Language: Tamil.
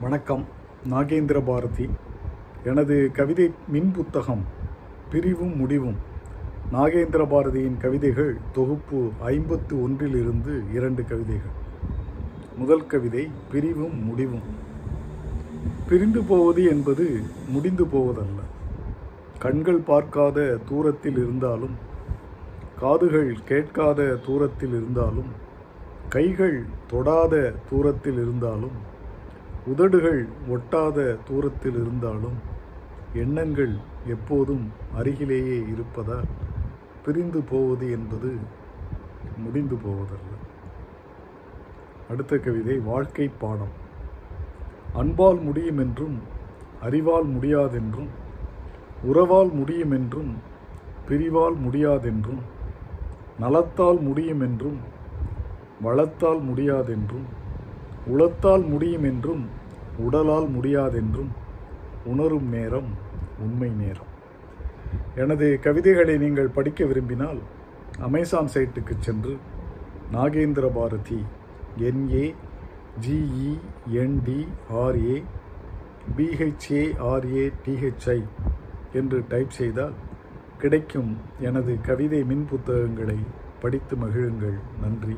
வணக்கம். நாகேந்திர பாரதி. எனது கவிதை மின் புத்தகம் பிரிவும் முடிவும். நாகேந்திர பாரதியின் கவிதைகள் தொகுப்பு ஐம்பத்து ஒன்றிலிருந்து இரண்டு கவிதைகள். முதல் கவிதை பிரிவும் முடிவும். பிரிந்து போவது என்பது முடிந்து போவதல்ல. கண்கள் பார்க்காத தூரத்தில் இருந்தாலும் காதுகள் கேட்காத தூரத்தில் இருந்தாலும் கைகள் தொடாத தூரத்தில் இருந்தாலும் உதடுகள் ஒட்டாத தூரத்தில் இருந்தாலும் எண்ணங்கள் எப்போதும் அருகிலேயே இருப்பதால் பிரிந்து போவது என்பது முடிந்து போவதல்ல. அடுத்த கவிதை வாழ்க்கை பாடம் அன்பால் முடியும் என்றும் அறிவால் முடியாதென்றும் உறவால் முடியும் என்றும் பிரிவால் முடியாதென்றும் நலத்தால் முடியும் என்றும் வளத்தால் முடியாதென்றும் உளத்தால் முடியும் என்றும் உடலால் முடியாதென்றும் உணரும் நேரம் உண்மை நேரம். எனது கவிதைகளை நீங்கள் படிக்க விரும்பினால் அமேசான் சைட்டுக்கு சென்று Nagendra Bharathi N A G E N D R A B H A R A D H I என்று டைப் செய்தால் கிடைக்கும் எனது கவிதை மின் புத்தகங்களை படித்து மகிழுங்கள். நன்றி.